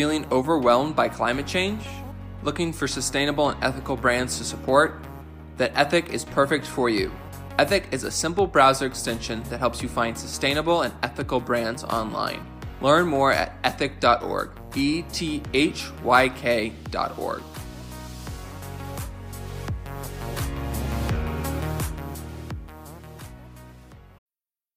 Feeling overwhelmed by climate change? Looking for sustainable and ethical brands to support? Then Ethic is perfect for you. Ethic is a simple browser extension that helps you find sustainable and ethical brands online. Learn more at ethyk.org. E T H Y K.org.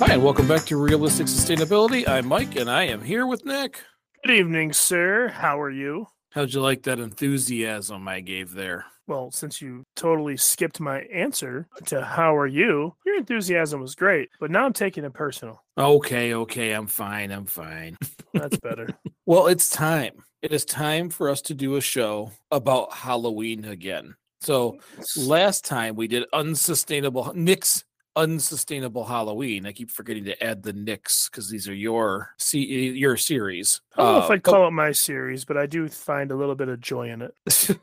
Hi, and welcome back to Realistic Sustainability. I'm Mike, and I am here with Nick. Good evening, sir. How are you? How'd you like that enthusiasm I gave there? Well, since you totally skipped my answer to how are you, your enthusiasm was great, but now I'm taking it personal. Okay, okay, I'm fine, I'm fine. That's better. well, it's time. It is time for us to do a show about Halloween again. So last time we did unsustainable Nick's unsustainable Halloween. I keep forgetting to add the Nick's because these are your see your series. I don't know if I'd call it my series, but I do find a little bit of joy in it.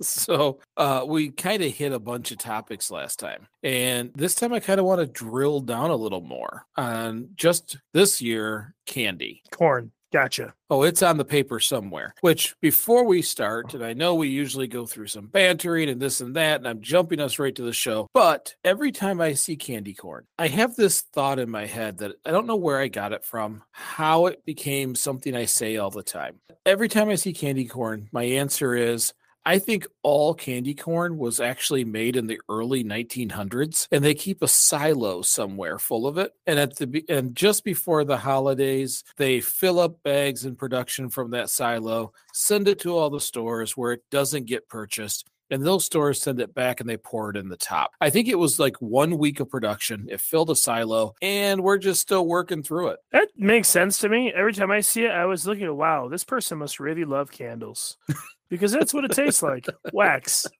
so uh, we kind of hit a bunch of topics last time, and this time I kind of want to drill down a little more on just this year candy corn. Gotcha. Oh, it's on the paper somewhere. Which, before we start, oh. and I know we usually go through some bantering and this and that, and I'm jumping us right to the show, but every time I see candy corn, I have this thought in my head that I don't know where I got it from, how it became something I say all the time. Every time I see candy corn, my answer is, I think all candy corn was actually made in the early 1900s, and they keep a silo somewhere full of it. And at the and just before the holidays, they fill up bags in production from that silo, send it to all the stores where it doesn't get purchased, and those stores send it back and they pour it in the top. I think it was like one week of production. It filled a silo, and we're just still working through it. That makes sense to me. Every time I see it, I was looking at, wow, this person must really love candles because that's what it tastes like wax.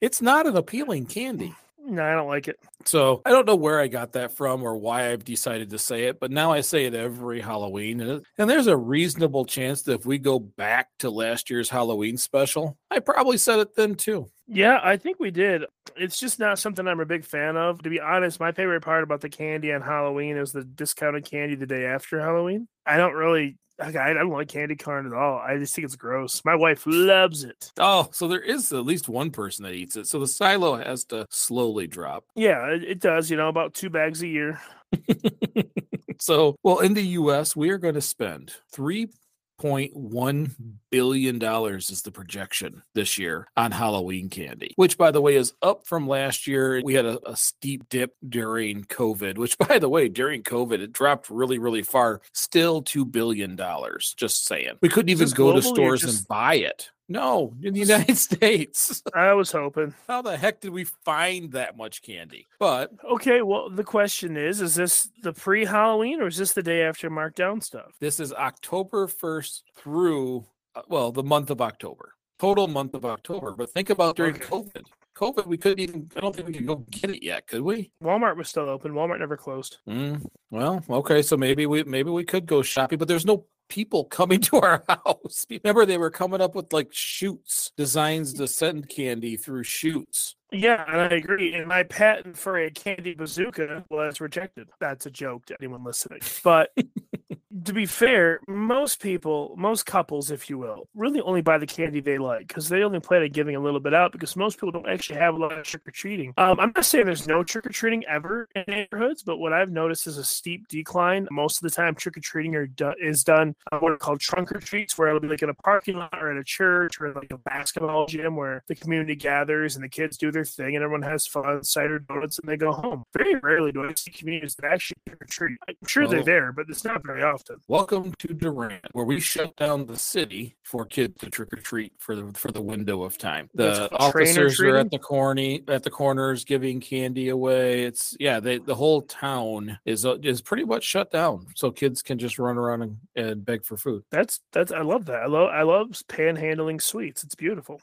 It's not an appealing candy. No, I don't like it. So I don't know where I got that from or why I've decided to say it, but now I say it every Halloween. And, and there's a reasonable chance that if we go back to last year's Halloween special, I probably said it then too. Yeah, I think we did. It's just not something I'm a big fan of. To be honest, my favorite part about the candy on Halloween is the discounted candy the day after Halloween. I don't really Okay, I don't like candy corn at all. I just think it's gross. My wife loves it. Oh, so there is at least one person that eats it. So the silo has to slowly drop. Yeah, it, does. You know, about two bags a year. so, well, in the U.S., we are going to spend three $1.1 billion is the projection this year on Halloween candy, which, by the way, is up from last year. We had a, a, steep dip during COVID, which, by the way, during COVID, it dropped really, really far. Still $2 billion. Just saying. We couldn't even go to stores just... and buy it. No, in the United States. I was hoping. How the heck did we find that much candy? But okay, well, the question is: Is this the pre-Halloween or is this the day after markdown stuff? This is October first through uh, well, the month of October, total month of October. But think about during okay. COVID. COVID, we couldn't even. I don't think we could go get it yet, could we? Walmart was still open. Walmart never closed. Mm, well, okay, so maybe we maybe we could go shopping, but there's no people coming to our house. Remember, they were coming up with like shoots, designs to send candy through shoots. Yeah, and I agree. And my patent for a candy bazooka was rejected. That's a joke to anyone listening. But to be fair, most people, most couples, if you will, really only buy the candy they like because they only plan on giving a little bit out because most people don't actually have a lot of trick or treating. Um, I'm not saying there's no trick or treating ever in neighborhoods, but what I've noticed is a steep decline. Most of the time, trick or treating are is done uh, what are called trunk or treats, where it'll be like in a parking lot or at a church or like a basketball gym where the community gathers and the kids do their thing and everyone has fun, cider donuts, and they go home. Very rarely do I see communities that actually trick or treat. I'm sure they're there, but it's not very often. Welcome to Durant, where we shut down the city for kids to trick or treat for the for the window of time. The That's train or officers are at the corny at the corners giving candy away. It's yeah, they, the whole town is uh, is pretty much shut down, so kids can just run around and, and beg for food. That's that's I love that. I love I love panhandling sweets. It's beautiful.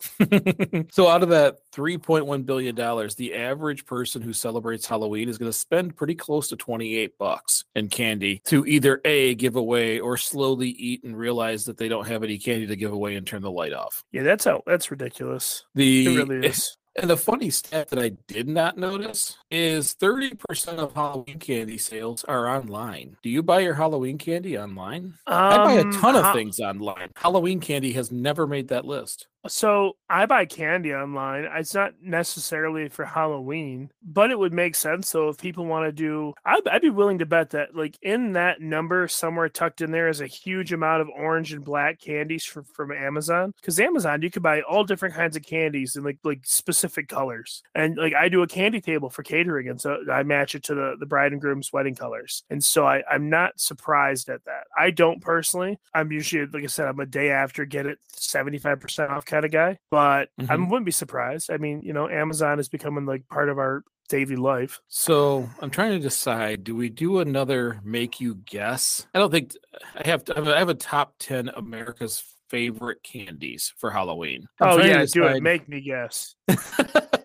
so out of that 3.1 billion dollars the average person who celebrates halloween is going to spend pretty close to 28 bucks in candy to either a give away or slowly eat and realize that they don't have any candy to give away and turn the light off Yeah, that's how that's ridiculous. the It really is. and the funny stat that I did not notice is 30% of Halloween candy sales are online. Do you buy your Halloween candy online? I buy a Um, ton of ho- things online. Halloween candy has never made that list. So I buy candy online. Uh, it's not necessarily for Halloween, but it would make sense. So if people want to do, I'd, I'd be willing to bet that like in that number somewhere tucked in there is a huge amount of orange and black candies from, from Amazon. Because Amazon, you could buy all different kinds of candies in like like specific colors. And like I do a candy table for catering, and so I match it to the the bride and groom's wedding colors. And so I I'm not surprised at that. I don't personally. I'm usually like I said, I'm a day after get it 75% off kind of guy, but I Mhm. wouldn't be surprised. I mean, you know, Amazon is becoming like part of our daily life. So I'm trying to decide: do we do another make you guess? I don't think I have. To, I have a top ten America's favorite candies for Halloween. I'm oh yeah, do it. Make me guess.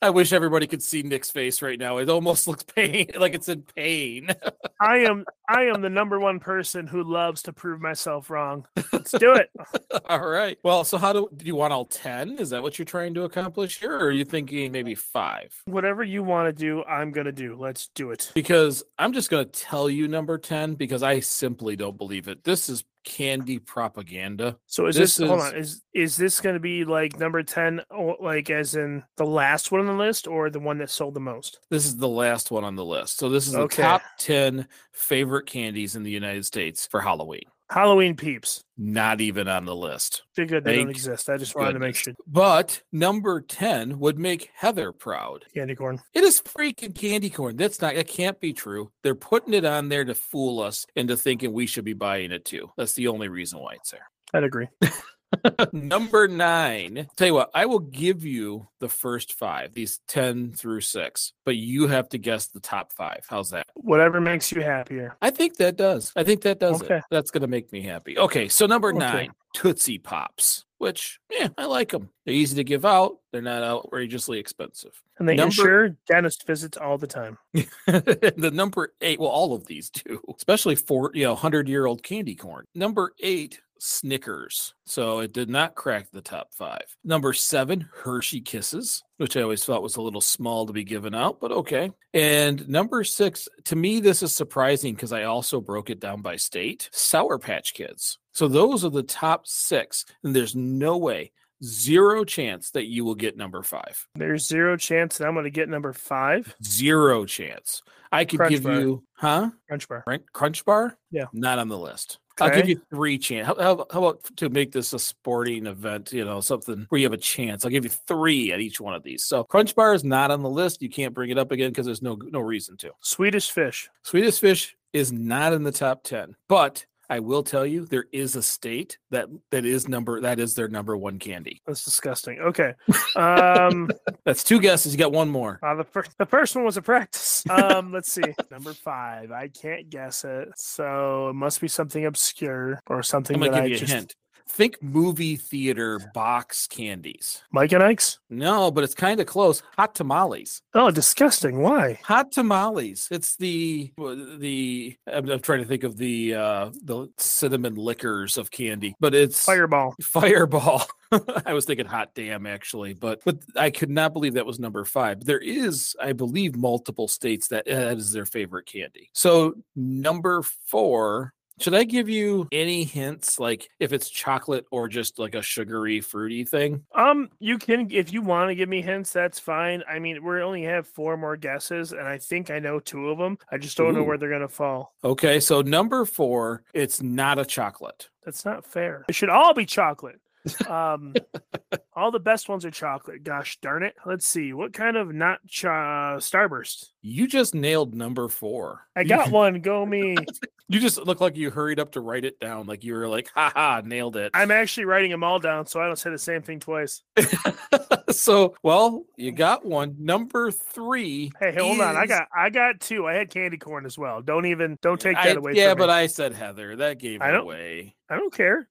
I wish everybody could see Nick's face right now. It almost looks pain, like it's in pain. I am I am the number one person who loves to prove myself wrong. Let's do it. all right. Well, so how do do you want all ten? Is that what you're trying to accomplish here, or are you thinking maybe five? Whatever you want to do, I'm gonna do. Let's do it. Because I'm just going to tell you number ten because I simply don't believe it. This is candy propaganda. So is This this, hold is- on? Is is this gonna be like number ten, like as in the last one on the list, or the one that sold the most? This is the last one on the list. So this is the Okay. top 10 favorite candies in the United States for Halloween. Halloween peeps. Not even on the list. Good. They don't exist. I just wanted to make sure. But number 10 would make Heather proud. Candy corn. It is freaking candy corn. That's not, that can't be true. They're putting it on there to fool us into thinking we should be buying it too. That's the only reason why it's there. I'd agree. Number nine. Tell you what, I will give you the first five, these 10 through six, but you have to guess the top five. How's that? Whatever makes you happier. I think that does. I think that does Okay. it. That's going to make me happy. Okay, so number Okay. nine, Tootsie Pops, which, yeah, I like them. They're easy to give out. They're not outrageously expensive. And they Number- ensure dentist visits all the time. the number eight, well, all of these do, especially for, you know, 100 year old candy corn. Number eight, Snickers. So it did not crack the top five. Number seven, Hershey Kisses, which I always thought was a little small to be given out, but okay. And number six, to me, this is surprising because I also broke it down by state Sour Patch Kids. So those are the top six. And there's no way, zero chance that you will get number five. There's zero chance that I'm going to get number five. Zero chance. I could Crunch give bar. you, huh? Crunch bar. Crunch, crunch bar? Yeah. Not on the list. I'll give you three chance. How, how, how about to make this a sporting event, you know, something where you have a chance? I'll give you three at each one of these. So Crunch Bar is not on the list. You can't bring it up again because there's no no reason to. Swedish fish. Swedish Fish is not in the top 10, but I will tell you there is a state that that is number that is their number one candy. That's disgusting. Okay. Um, That's two guesses. You got one more. uh, the first the first one was a practice. Um, let's see. Number five. I can't guess it, so it must be something obscure or something I'm gonna that give I you a just. hint. Think movie theater box candies. Mike and Ike's. No, but it's kind of close. Hot tamales. Oh, disgusting. Why? Hot tamales. It's the the. I'm, I'm trying to think of the uh the cinnamon liquors of candy, but it's Fireball. Fireball. I was thinking hot damn actually, but but I could not believe that was number five. There is, I believe, multiple states that that is their favorite candy. So number four. Should I give you any hints, like if it's chocolate or just like a sugary, fruity thing? Um, you can if you want to give me hints, that's fine. I mean, we only have four more guesses, and I think I know two of them. I just don't know where they're gonna fall. Okay, so number four, it's not a chocolate. That's not fair. It should all be chocolate. Um, all the best ones are chocolate. Gosh darn it. Let's see. What kind of not cha- Starburst? You just nailed number four. I got one. Go me. You just look like you hurried up to write it down, like you were like, "Ha ha, nailed it." I'm actually writing them all down, so I don't say the same thing twice. so, well, you got one. Number three. Hey, hold on. I got I got two. I had candy corn as well. Don't even don't take that I- away. Yeah, from but me. I said Heather. That gave I it away. I don't care.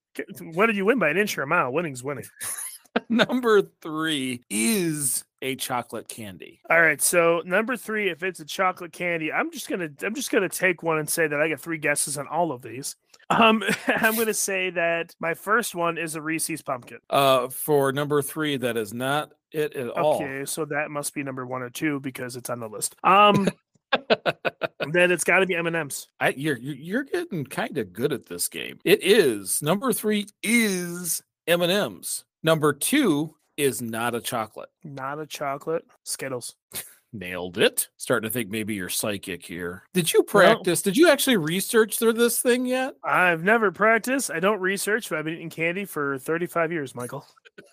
What did you win by an inch or a mile? Winning's winning. Number three is a chocolate candy. All right, so number three, if it's a chocolate candy, I'm just gonna I'm just gonna take one and say that I got three guesses on all of these. Um, I'm gonna say that my first one is a Reese's pumpkin. Uh, for number three, that is not it at all. Okay, so that must be number one or two because it's on the list. Um, then it's got to be M and M's. I, you're you're you're getting kind of good at this game. It is number three is M and M's. Number two is not a chocolate. Not a chocolate. Skittles. Nailed it. Starting to think maybe you're psychic here. Did you practice? Did you actually research through this thing yet? I've never practiced. I don't research, but I've been eating candy for 35 years, Michael.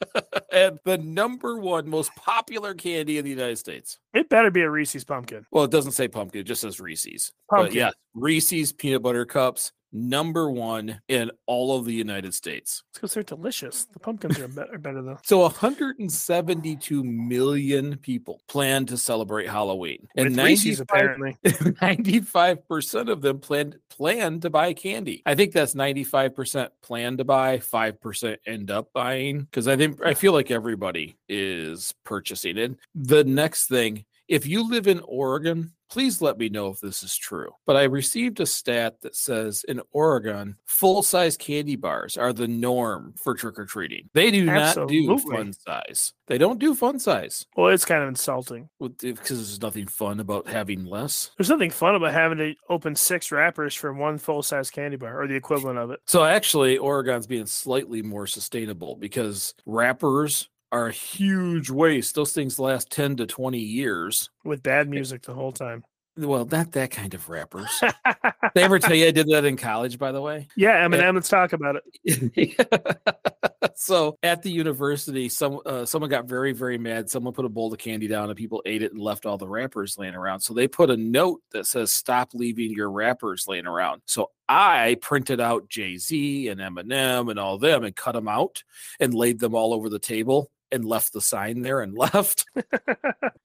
and the number one most popular candy in the United States. It better be a Reese's pumpkin. Well, it doesn't say pumpkin; it just says Reese's. But Pumpkin. yeah, Reese's peanut butter cups, number one in all of the United States. It's because they're delicious. The pumpkins are, be- are better though. So 172 million people plan to celebrate Halloween, and With Reese's 95 apparently. 95% of them plan plan to buy candy. I think that's 95% plan to buy, 5% end up buying because I think I feel like everybody is purchasing it. The next thing, if you live in Oregon, please let me know if this is true. But I received a stat that says in Oregon, full-size candy bars are the norm for trick or treating. They do not do fun size. They don't do fun size Well, it's kind of insulting. because there's nothing fun about having less. There's nothing fun about having to open six wrappers for one full size candy bar or the equivalent of it. So actually, Oregon's being slightly more sustainable because wrappers are a huge waste. Those things last 10 to 20 years. with bad music the whole time. Well, not that kind of rappers. they ever tell you I did that in college, by the way? yeah, Eminem, let's talk about it. so at the university, some uh, someone got very very mad. Someone put a bowl of candy down, and people ate it and left all the wrappers laying around. So they put a note that says "Stop leaving your wrappers laying around." So I printed out Jay Z and Eminem and all them and cut them out and laid them all over the table and left the sign there and left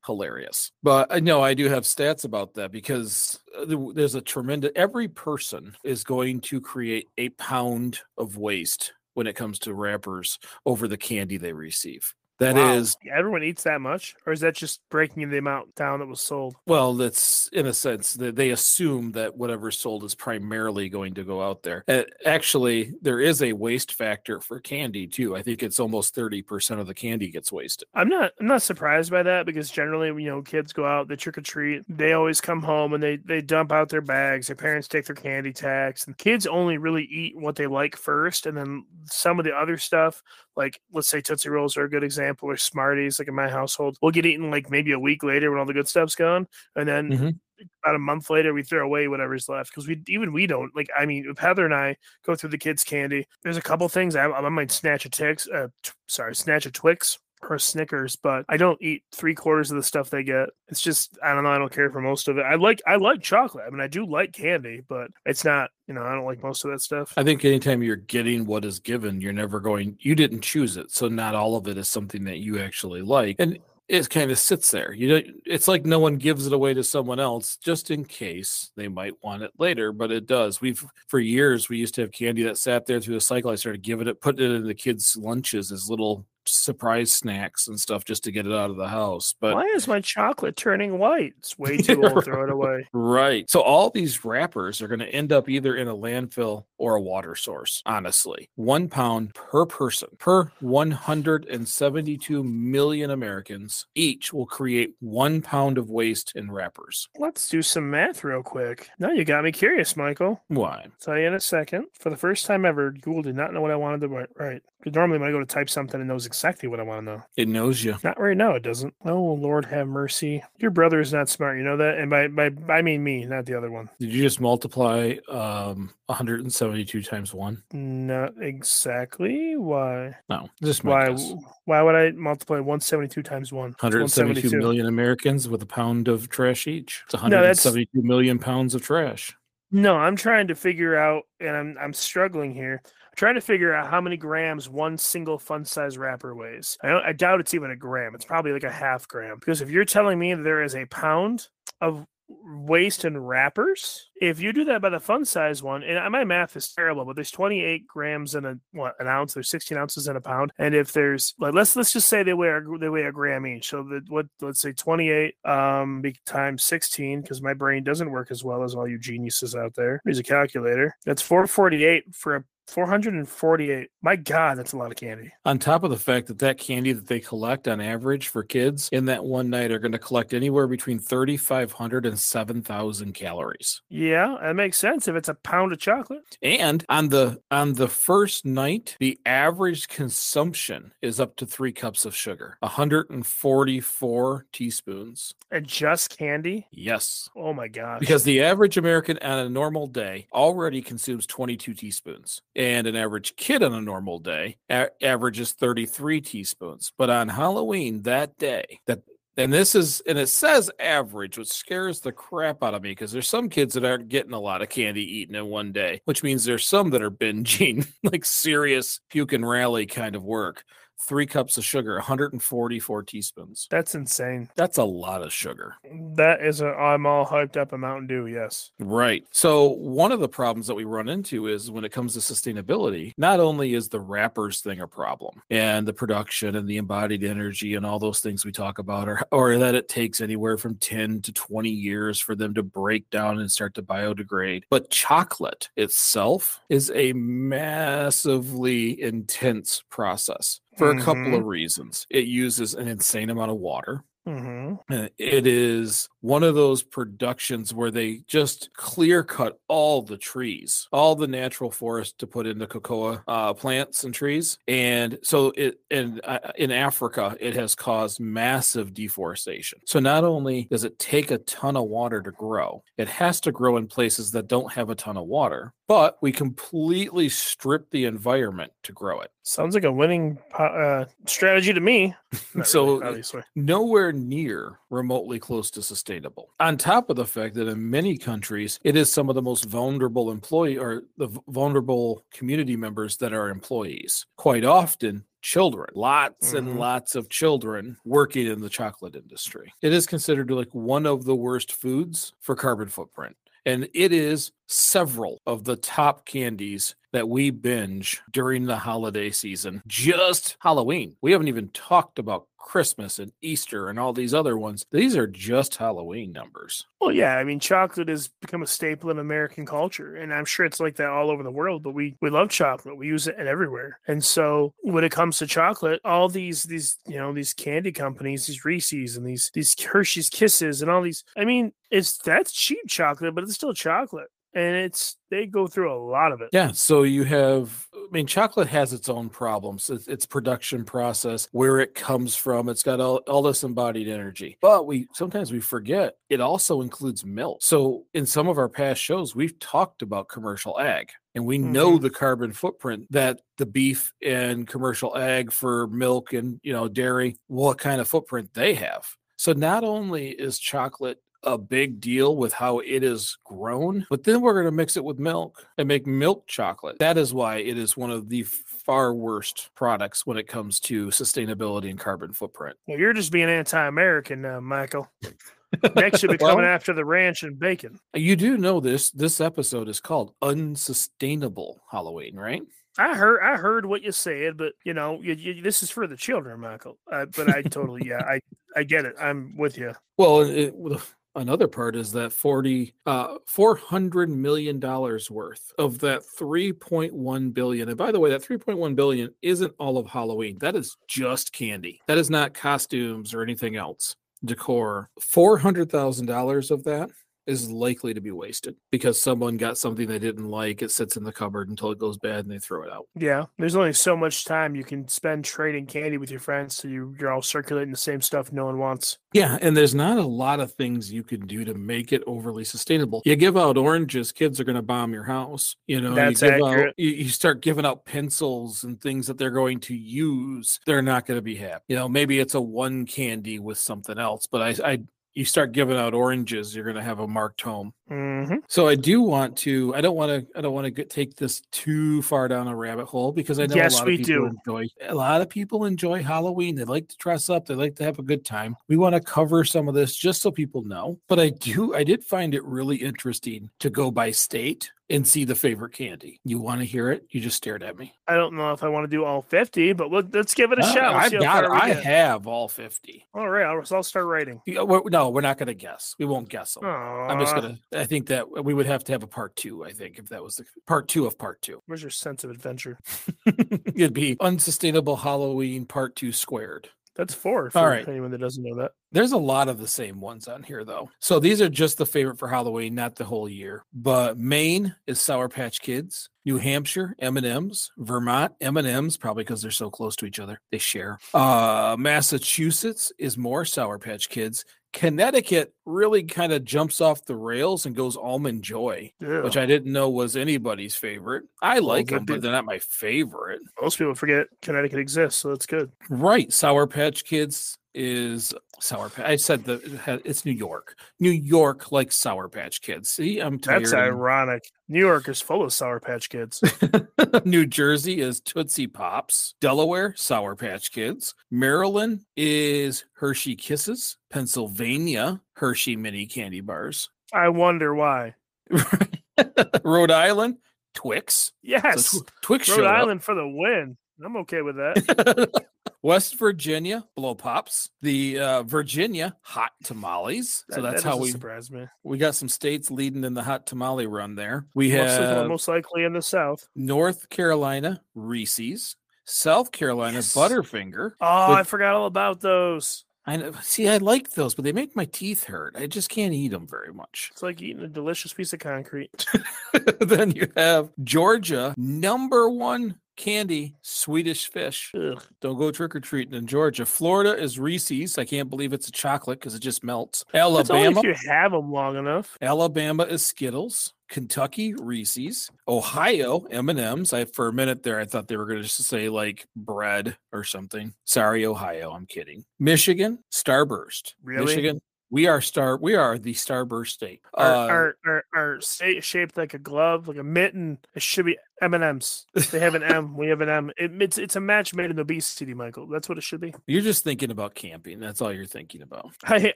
hilarious. But I know I do have stats about that because uh, there's a tremendous every person is going to create a pound of waste when it comes to wrappers over the candy they receive. That is Wow. everyone eats that much, or is that just breaking the amount down that was sold? well, that's in a sense that they assume that whatever's sold is primarily going to go out there. Uh, actually, there is a waste factor for candy too. I think it's almost 30% of the candy gets wasted. I'm not I'm not surprised by that because generally, you know, kids go out, they trick or treat, they always come home and they they dump out their bags. Their parents take their candy tax, and kids only really eat what they like first, and then some of the other stuff, like let's say Tootsie Rolls are a good example, or Smarties, like in my household, we'll get eaten like maybe a week later when all the good stuff's gone, and then Mhm. about a month later we throw away whatever's left because we even we don't like. I mean, if Heather and I go through the kids' candy, there's a couple things I, I might snatch a Twix, uh, t- sorry, snatch a Twix or Snickers, but I don't eat three quarters of the stuff they get. It's just I don't know. I don't care for most of it. I like I like chocolate. I mean, I do like candy, but it's not. You know, I don't like most of that stuff. I think anytime you're getting what is given, you're never going, you didn't choose it. So not all of it is something that you actually like. And it kind of sits there. You know, it's like no one gives it away to someone else just in case they might want it later, but it does. We've for years we used to have candy that sat there through the cycle. I started giving it, putting it in the kids' lunches as little surprise snacks and stuff just to get it out of the house. But Why is my chocolate turning white? It's way too old. Throw it away. Right. So all these wrappers are going to end up either in a landfill or a water source, honestly. One pound per person per 172 million Americans each will create one pound of waste in wrappers. Let's do some math real quick. Now you got me curious, Michael. Why? Tell you in a second. For the first time ever, Google did not know what I wanted to write. Right. Because normally when I go to type something, it knows exactly what I want to know. It knows you. Not right now, it doesn't. Oh Lord have mercy. Your brother is not smart, you know that? And by by I mean me, not the other one. Did you just multiply um 172 times one? Not exactly. Why? No, just Why guess. why would I multiply 172 times 1? It's 172 million Americans with a pound of trash each. It's No, that's- 172 million pounds of trash. No, I'm trying to figure out, and I'm I'm struggling here. Trying to figure out how many grams one single fun size wrapper weighs. I, I doubt it's even a gram. It's probably like a half gram. Because if you're telling me there is a pound of waste and wrappers. If you do that by the fun size one, and my math is terrible, but there's 28 grams in a what an ounce. There's 16 ounces in a pound, and if there's like let's let's just say they weigh they weigh a gram each. So that what let's say 28 um times 16 because my brain doesn't work as well as all you geniuses out there. Here's a calculator. That's 448 for a 448. My God, that's a lot of candy. On top of the fact that that candy that they collect on average for kids in that one night are going to collect anywhere between 3,500 and 7,000 calories. Yeah, that makes sense if it's a pound of chocolate. And on the on the first night, the average consumption is up to three cups of sugar, 144 teaspoons. And just candy? Yes. Oh my God. Because the average American on a normal day already consumes 22 teaspoons and an average kid on a normal day a- averages 33 teaspoons. But on Halloween that day, that and this is and it says average, which scares the crap out of me because there's some kids that aren't getting a lot of candy eaten in one day, which means there's some that are binging like serious puke and rally kind of work three cups of sugar, 144 teaspoons. That's insane. That's a lot of sugar. That is a I'm all hyped up a Mountain Dew, yes. Right. So one of the problems that we run into is when it comes to sustainability, not only is the wrappers thing a problem and the production and the embodied energy and all those things we talk about or or that it takes anywhere from 10 to 20 years for them to break down and start to biodegrade. But chocolate itself is a massively intense process for a couple Mhm. of reasons. It uses an insane amount of water. hmm Uh, It is one of those productions where they just clear cut all the trees, all the natural forest to put into cocoa uh, plants and trees, and so it and uh, in Africa it has caused massive deforestation. So not only does it take a ton of water to grow, it has to grow in places that don't have a ton of water. But we completely strip the environment to grow it. Sounds like a winning uh, strategy to me. So, really, nowhere near remotely close to sustainable. On top of the fact that in many countries, it is some of the most vulnerable employee or the vulnerable community members that are employees. Quite often, children, lots and lots of children working in the chocolate industry. It is considered like one of the worst foods for carbon footprint. And it is several of the top candies that we binge during the holiday season, just Halloween. We haven't even talked about Christmas and Easter and all these other ones. These are just Halloween numbers. Well, yeah, I mean, chocolate has become a staple in American culture, and I'm sure it's like that all over the world. But we we love chocolate; we use it everywhere. And so, when it comes to chocolate, all these these you know these candy companies, these Reese's and these these Hershey's Kisses and all these. I mean, it's that's cheap chocolate, but it's still chocolate, and it's they go through a lot of it. Yeah. So you have, I mean, chocolate has its own problems. It's, its production process, where it comes from. It's got all, all this embodied energy. But we sometimes we forget it also includes milk. So in some of our past shows, we've talked about commercial ag. And we know mm-hmm. the carbon footprint that the beef and commercial ag for milk and you know dairy, what kind of footprint they have. So not only is chocolate a big deal with how it is grown, but then we're going to mix it with milk and make milk chocolate. That is why it is one of the far worst products when it comes to sustainability and carbon footprint. Well, you're just being anti-American now, Michael. Next, you'll be coming Well- after the ranch and bacon. You do know this this episode is called Unsustainable Halloween, right? I heard I heard what you said, but you know, you, you, this is for the children, Michael. Uh, but I totally, yeah, I I get it. I'm with you. Well, it, well, another part is that 40 uh 400 million dollars worth of that 3.1 billion. And by the way, that 3.1 billion isn't all of Halloween. That is just candy. That is not costumes or anything else. Decor. $400,000 of that is likely to be wasted because someone got something they didn't like. It sits in the cupboard until it goes bad and they throw it out. Yeah, there's only so much time you can spend trading candy with your friends, so you you're all circulating the same stuff no one wants. Yeah, and there's not a lot of things you can do to make it overly sustainable. You give out oranges, kids are going to bomb your house. You know, That's you, give out, accurate. you, you start giving out pencils and things that they're going to use. They're not going to be happy. You know, maybe it's a one candy with something else, but I, I, you start giving out oranges, you're going to have a marked home. hmm So I do want to. I don't want to. I don't want to take this too far down a rabbit hole because I know Yes, a lot we of people do. enjoy. A lot of people enjoy Halloween. They like to dress up. They like to have a good time. We want to cover some of this just so people know. But I do. I did find it really interesting to go by state and see the favorite candy. You want to hear it? You just stared at me. I don't know if I want to do all 50, but let, let's give it a Uh, shot. Let's I've got. I get. have all fifty. All right, I'll, I'll start writing. Yeah, we're- no, we're not going to guess. We won't guess them. I'm just gonna. I think that we would have to have a part two. I think if that was the part two of part two. Where's your sense of adventure? It'd be unsustainable Halloween part two squared. That's four for All right. anyone that doesn't know that. There's a lot of the same ones on here though. So these are just the favorite for Halloween, not the whole year. But Maine is Sour Patch Kids. New Hampshire M&Ms, Vermont M&Ms probably because they're so close to each other. They share. Uh Massachusetts is more Sour Patch Kids. Connecticut really kind of jumps off the rails and goes almond joy, which I didn't know was anybody's favorite. I like them, but they're not my favorite. Most people forget Connecticut exists, so that's good. Right. Sour Patch Kids is Sour Patch. I said that it's New York. New York likes Sour Patch Kids. See, I'm tired. That's ironic. New York is full of Sour Patch Kids. New Jersey is Tootsie Pops. Delaware, Sour Patch Kids. Maryland is Hershey Kisses. Pennsylvania, Hershey Mini Candy Bars. I wonder why. Rhode Island, Twix. Yes, So Tw- Twix Rhode showed up. Island for the win. I'm okay with that. West Virginia, Blow Pops. The uh, Virginia, Hot Tamales. So that's that how we surprise me. we got some states leading in the hot tamale run there. We Most, have most likely in the South. North Carolina, Reese's. South Carolina, Yes. Butterfinger. Oh, With- I forgot all about those. I know, see, I like those, but they make my teeth hurt. I just can't eat them very much. It's like eating a delicious piece of concrete. then you have Georgia, number one candy, Swedish fish. Ugh. Don't go trick or treating in Georgia. Florida is Reese's. I can't believe it's a chocolate because it just melts. Alabama, if you have them long enough. Alabama is Skittles. Kentucky Reese's. Ohio M&Ms. I for a minute there I thought they were going to just say like bread or something. Sorry Ohio, I'm kidding. Michigan Starburst. Really? Michigan we are star we are the Starburst state. Our, Uh, our, our, our state shaped like a glove, like a mitten. It should be M and M's. They have an M. We have an M. It, it's it's a match made in obesity, Michael. That's what it should be. you're just thinking about camping. That's all you're thinking about. I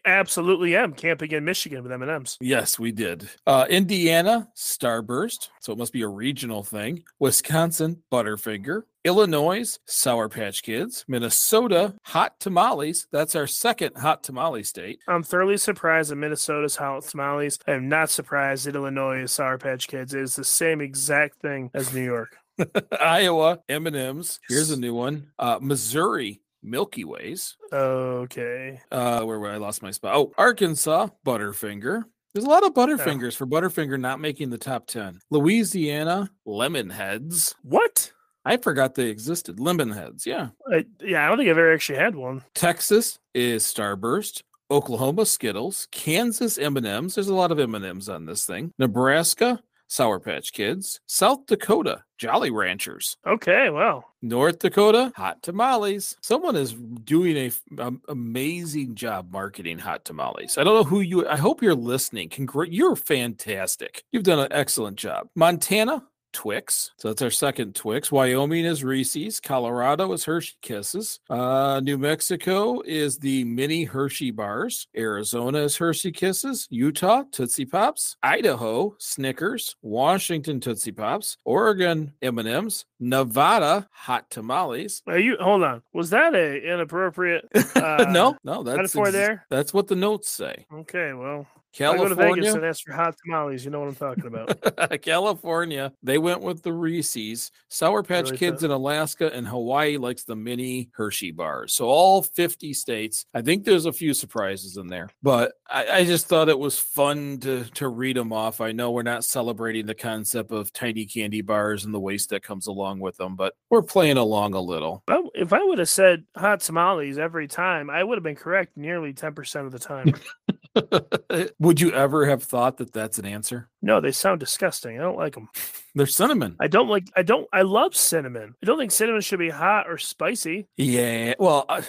absolutely am camping in Michigan with M and M's. Yes, we did. Uh, Indiana, Starburst. So it must be a regional thing. Wisconsin, Butterfinger. Illinois, Sour Patch Kids. Minnesota, Hot Tamales. That's our second hot tamale state. I'm thoroughly surprised at Minnesota's hot tamales. I am not surprised at Illinois' Sour Patch Kids. It is the same exact thing as New York. Iowa, M&Ms. Here's a new one. Uh, Missouri, Milky Ways. Okay. Uh, where, where I lost my spot. Oh, Arkansas, Butterfinger. There's a lot of Butterfingers for Butterfinger not making the top 10. Louisiana, Lemon Heads. What? I forgot they existed. Lemon Heads, yeah. I, yeah, I don't think I've ever actually had one. Texas is Starburst. Oklahoma Skittles, Kansas M&Ms. There's a lot of M&Ms on this thing. Nebraska Sour Patch Kids, South Dakota Jolly Ranchers, Okay, well, North Dakota Hot Tamales. Someone is doing a, am- amazing job marketing hot tamales. I don't know who you. I hope you're listening. Congr- you're fantastic. You've done an excellent job. Montana. Twix. So that's our second Twix. Wyoming is Reese's. Colorado is Hershey Kisses. Uh, New Mexico is the mini Hershey bars. Arizona is Hershey Kisses. Utah, Tootsie Pops. Idaho, Snickers. Washington, Tootsie Pops. Oregon, M&M's. Nevada, Hot Tamales. are you hold on. Was that a inappropriate? Uh, no, no, that's metaphor there? That's what the notes say. Okay, well, I go to Vegas and ask for hot tamales. You know what I'm talking about. California, they went with the Reese's. Sour Patch Really Kids tough. in Alaska and Hawaii likes the mini Hershey bars. So all 50 states. I think there's a few surprises in there, but I, I just thought it was fun to to read them off. I know we're not celebrating the concept of tiny candy bars and the waste that comes along with them, but we're playing along a little. Well, if I would have said hot tamales every time, I would have been correct nearly 10% of the time. Would you ever have thought that that's an answer? no, they sound disgusting. I don't like them. They're cinnamon. I don't like, I don't, I love cinnamon. I don't think cinnamon should be hot or spicy. Yeah. Well, I,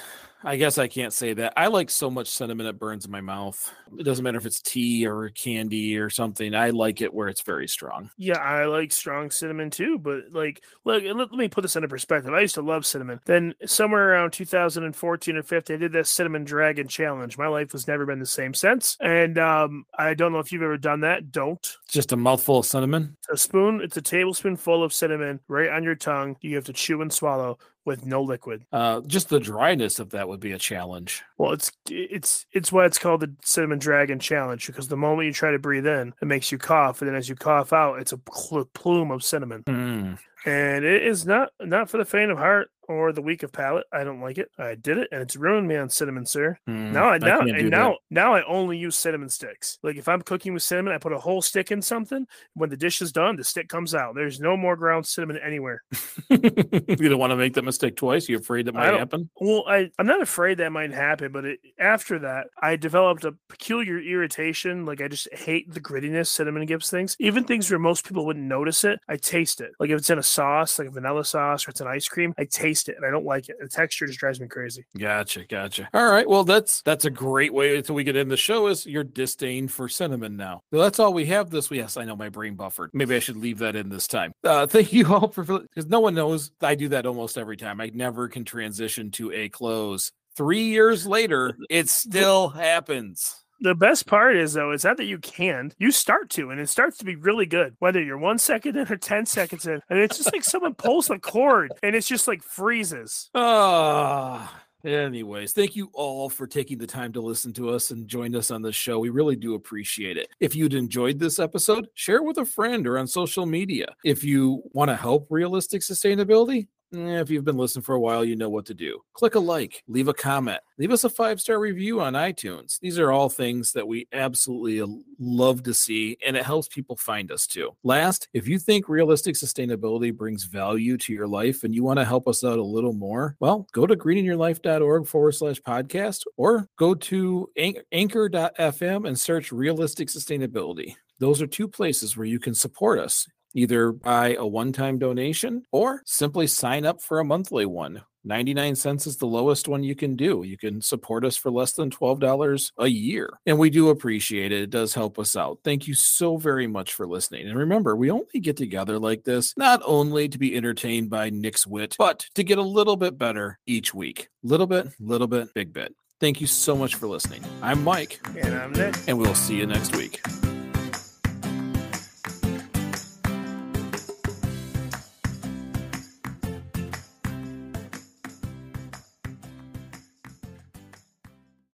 I guess I can't say that. I like so much cinnamon it burns in my mouth. It doesn't matter if it's tea or candy or something. I like it where it's very strong. Yeah, I like strong cinnamon too, but like, look, let, me put this into perspective. I used to love cinnamon. Then somewhere around 2014 or 15, I did that cinnamon dragon challenge. My life has never been the same since, and um, I don't know if you've ever done that. Don't. Just a mouthful of cinnamon. A spoon. It's a tablespoon full of cinnamon right on your tongue. You have to chew and swallow with no liquid. Uh, just the dryness of that would be a challenge. Well, it's it's it's why it's called the cinnamon dragon challenge because the moment you try to breathe in, it makes you cough, and then as you cough out, it's a pl- plume of cinnamon. Mm. And it is not not for the faint of heart or the week of palate. I don't like it. I did it, and it's ruined me on cinnamon, sir. Mm. Now I now can't and now that. now I only use cinnamon sticks. Like if I'm cooking with cinnamon, I put a whole stick in something. When the dish is done, the stick comes out. There's no more ground cinnamon anywhere. you don't want to make that mistake twice. You're afraid that might happen. Well, I I'm not afraid that might happen, but it, after that, I developed a peculiar irritation. Like I just hate the grittiness cinnamon gives things. Even things where most people wouldn't notice it, I taste it. Like if it's in a sauce, like a vanilla sauce, or it's an ice cream, I taste it and I don't like it. The texture just drives me crazy. Gotcha, gotcha. All right, well that's that's a great way until we get in the show is your disdain for cinnamon now. So that's all we have this week. Yes, I know my brain buffered. Maybe I should leave that in this time. Uh, thank you all for because no one knows I do that almost every time. I never can transition to a close. Three years later, it still happens. The best part is though, it's not that you can. You start to, and it starts to be really good. Whether you're one second in or ten seconds in, and it's just like someone pulls the cord, and it's just like freezes. Ah. Anyways, thank you all for taking the time to listen to us and join us on this show. We really do appreciate it. If you'd enjoyed this episode, share it with a friend or on social media. If you want to help realistic sustainability, Eh, if you've been listening for a while, you know what to do. Click a like, leave a comment, leave us a five star review on iTunes. These are all things that we absolutely love to see, and it helps people find us too. Last, if you think realistic sustainability brings value to your life and you want to help us out a little more, well, go to greeninyourlife.org forward slash podcast or go to anchor.fm and search realistic sustainability. Those are two places where you can support us either by a one time donation or simply sign up for a monthly one. 99 cents is the lowest one you can do. You can support us for less than $12 a year. And we do appreciate it. It does help us out. Thank you so very much for listening. And remember, we only get together like this not only to be entertained by Nick's wit, but to get a little bit better each week. Little bit, little bit, big bit. Thank you so much for listening. I'm Mike, And I'm Nick. and we'll see you next week.